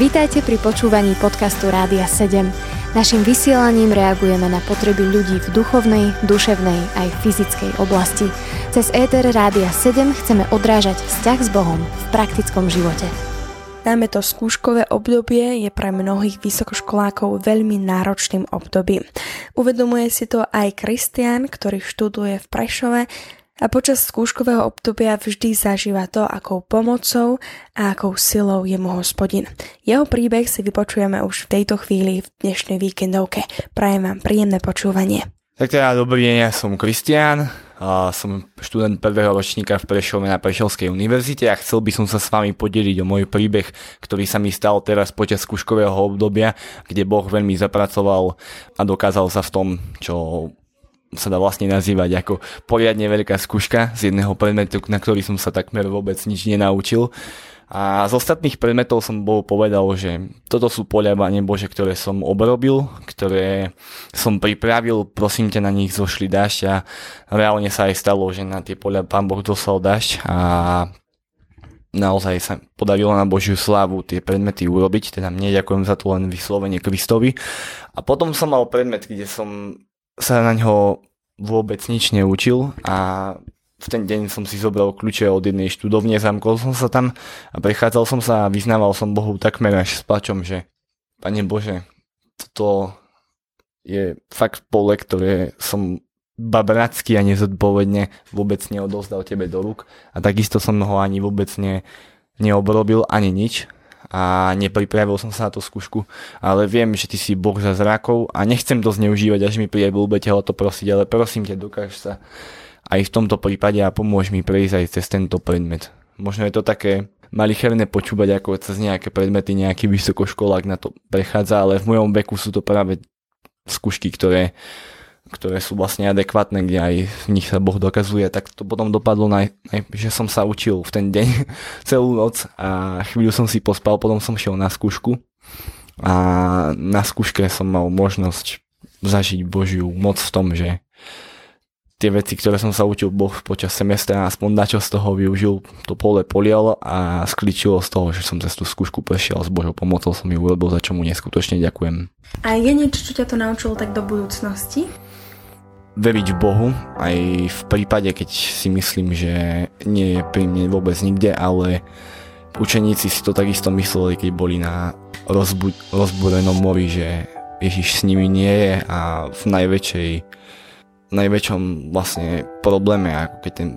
Vítajte pri počúvaní podcastu Rádia 7. Naším vysielaním reagujeme na potreby ľudí v duchovnej, duševnej aj fyzickej oblasti. Cez ETR Rádia 7 chceme odrážať vzťah s Bohom v praktickom živote. Dáme to skúškové obdobie je pre mnohých vysokoškolákov veľmi náročným obdobím. Uvedomuje si to aj Kristian, ktorý študuje v Prešove a počas skúškového obdobia vždy zažíva to, akou pomocou a akou silou je mu hospodin. Jeho príbeh si vypočujeme už v tejto chvíli v dnešnej víkendovke. Prajem vám príjemné počúvanie. Tak teda dobrý deň, ja som Kristián, som študent prvého ročníka v Prešove na Prešovskej univerzite a chcel by som sa s vami podeliť o môj príbeh, ktorý sa mi stal teraz počas skúškového obdobia, kde Boh veľmi zapracoval a dokázal sa v tom, čo sa dá vlastne nazývať ako poriadne veľká skúška z jedného predmetu, na ktorý som sa takmer vôbec nič nenaučil. A z ostatných predmetov som bol povedal, že toto sú poľa Bože, ktoré som obrobil, ktoré som pripravil, prosím ťa na nich zošli dášť a reálne sa aj stalo, že na tie poľa Pán Boh doslal dášť a naozaj sa podarilo na Božiu slávu tie predmety urobiť, teda mne ďakujem za to len vyslovene Kristovi. A potom som mal predmet, kde som sa na ňo vôbec nič neučil a v ten deň som si zobral kľúče od jednej študovne, zamkol som sa tam a prechádzal som sa a vyznával som Bohu takmer až s plačom, že Pane Bože, toto je fakt pole, ktoré som babracky a nezodpovedne vôbec neodovzdal tebe do rúk a takisto som ho ani vôbec ne, neobrobil ani nič a nepripravil som sa na tú skúšku, ale viem, že ty si Boh za zrakov a nechcem to zneužívať, až mi príde blbe ťa o to prosiť, ale prosím ťa, dokáž sa aj v tomto prípade a pomôž mi prejsť aj cez tento predmet. Možno je to také malicherné počúvať, ako cez nejaké predmety nejaký vysokoškolák na to prechádza, ale v mojom veku sú to práve skúšky, ktoré ktoré sú vlastne adekvátne, kde aj v nich sa Boh dokazuje, tak to potom dopadlo, na, že som sa učil v ten deň celú noc a chvíľu som si pospal, potom som šiel na skúšku a na skúške som mal možnosť zažiť Božiu moc v tom, že tie veci, ktoré som sa učil Boh počas semestra, aspoň na čo z toho využil, to pole polial a skličilo z toho, že som cez tú skúšku prešiel s Božou pomocou, som ju urobil, za čo mu neskutočne ďakujem. A je niečo, čo ťa to naučilo tak do budúcnosti? Veriť v Bohu, aj v prípade, keď si myslím, že nie je pri mne vôbec nikde, ale učeníci si to takisto mysleli, keď boli na rozbu- rozbúrenom mori, že Ježiš s nimi nie je a v najväčšej najväčšom vlastne probléme, ako keď ten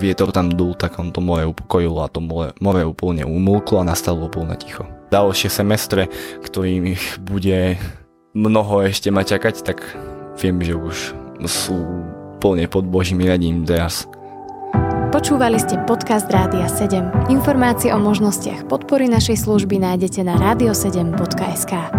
vietor tam dul, tak on to more upokojilo a to more, more úplne umúklo a nastalo úplne ticho. Ďalšie semestre, ktorým bude mnoho ešte ma čakať, tak viem, že už sú plne pod Božím riadením teraz. Počúvali ste podcast Rádia 7. Informácie o možnostiach podpory našej služby nájdete na radio7.sk.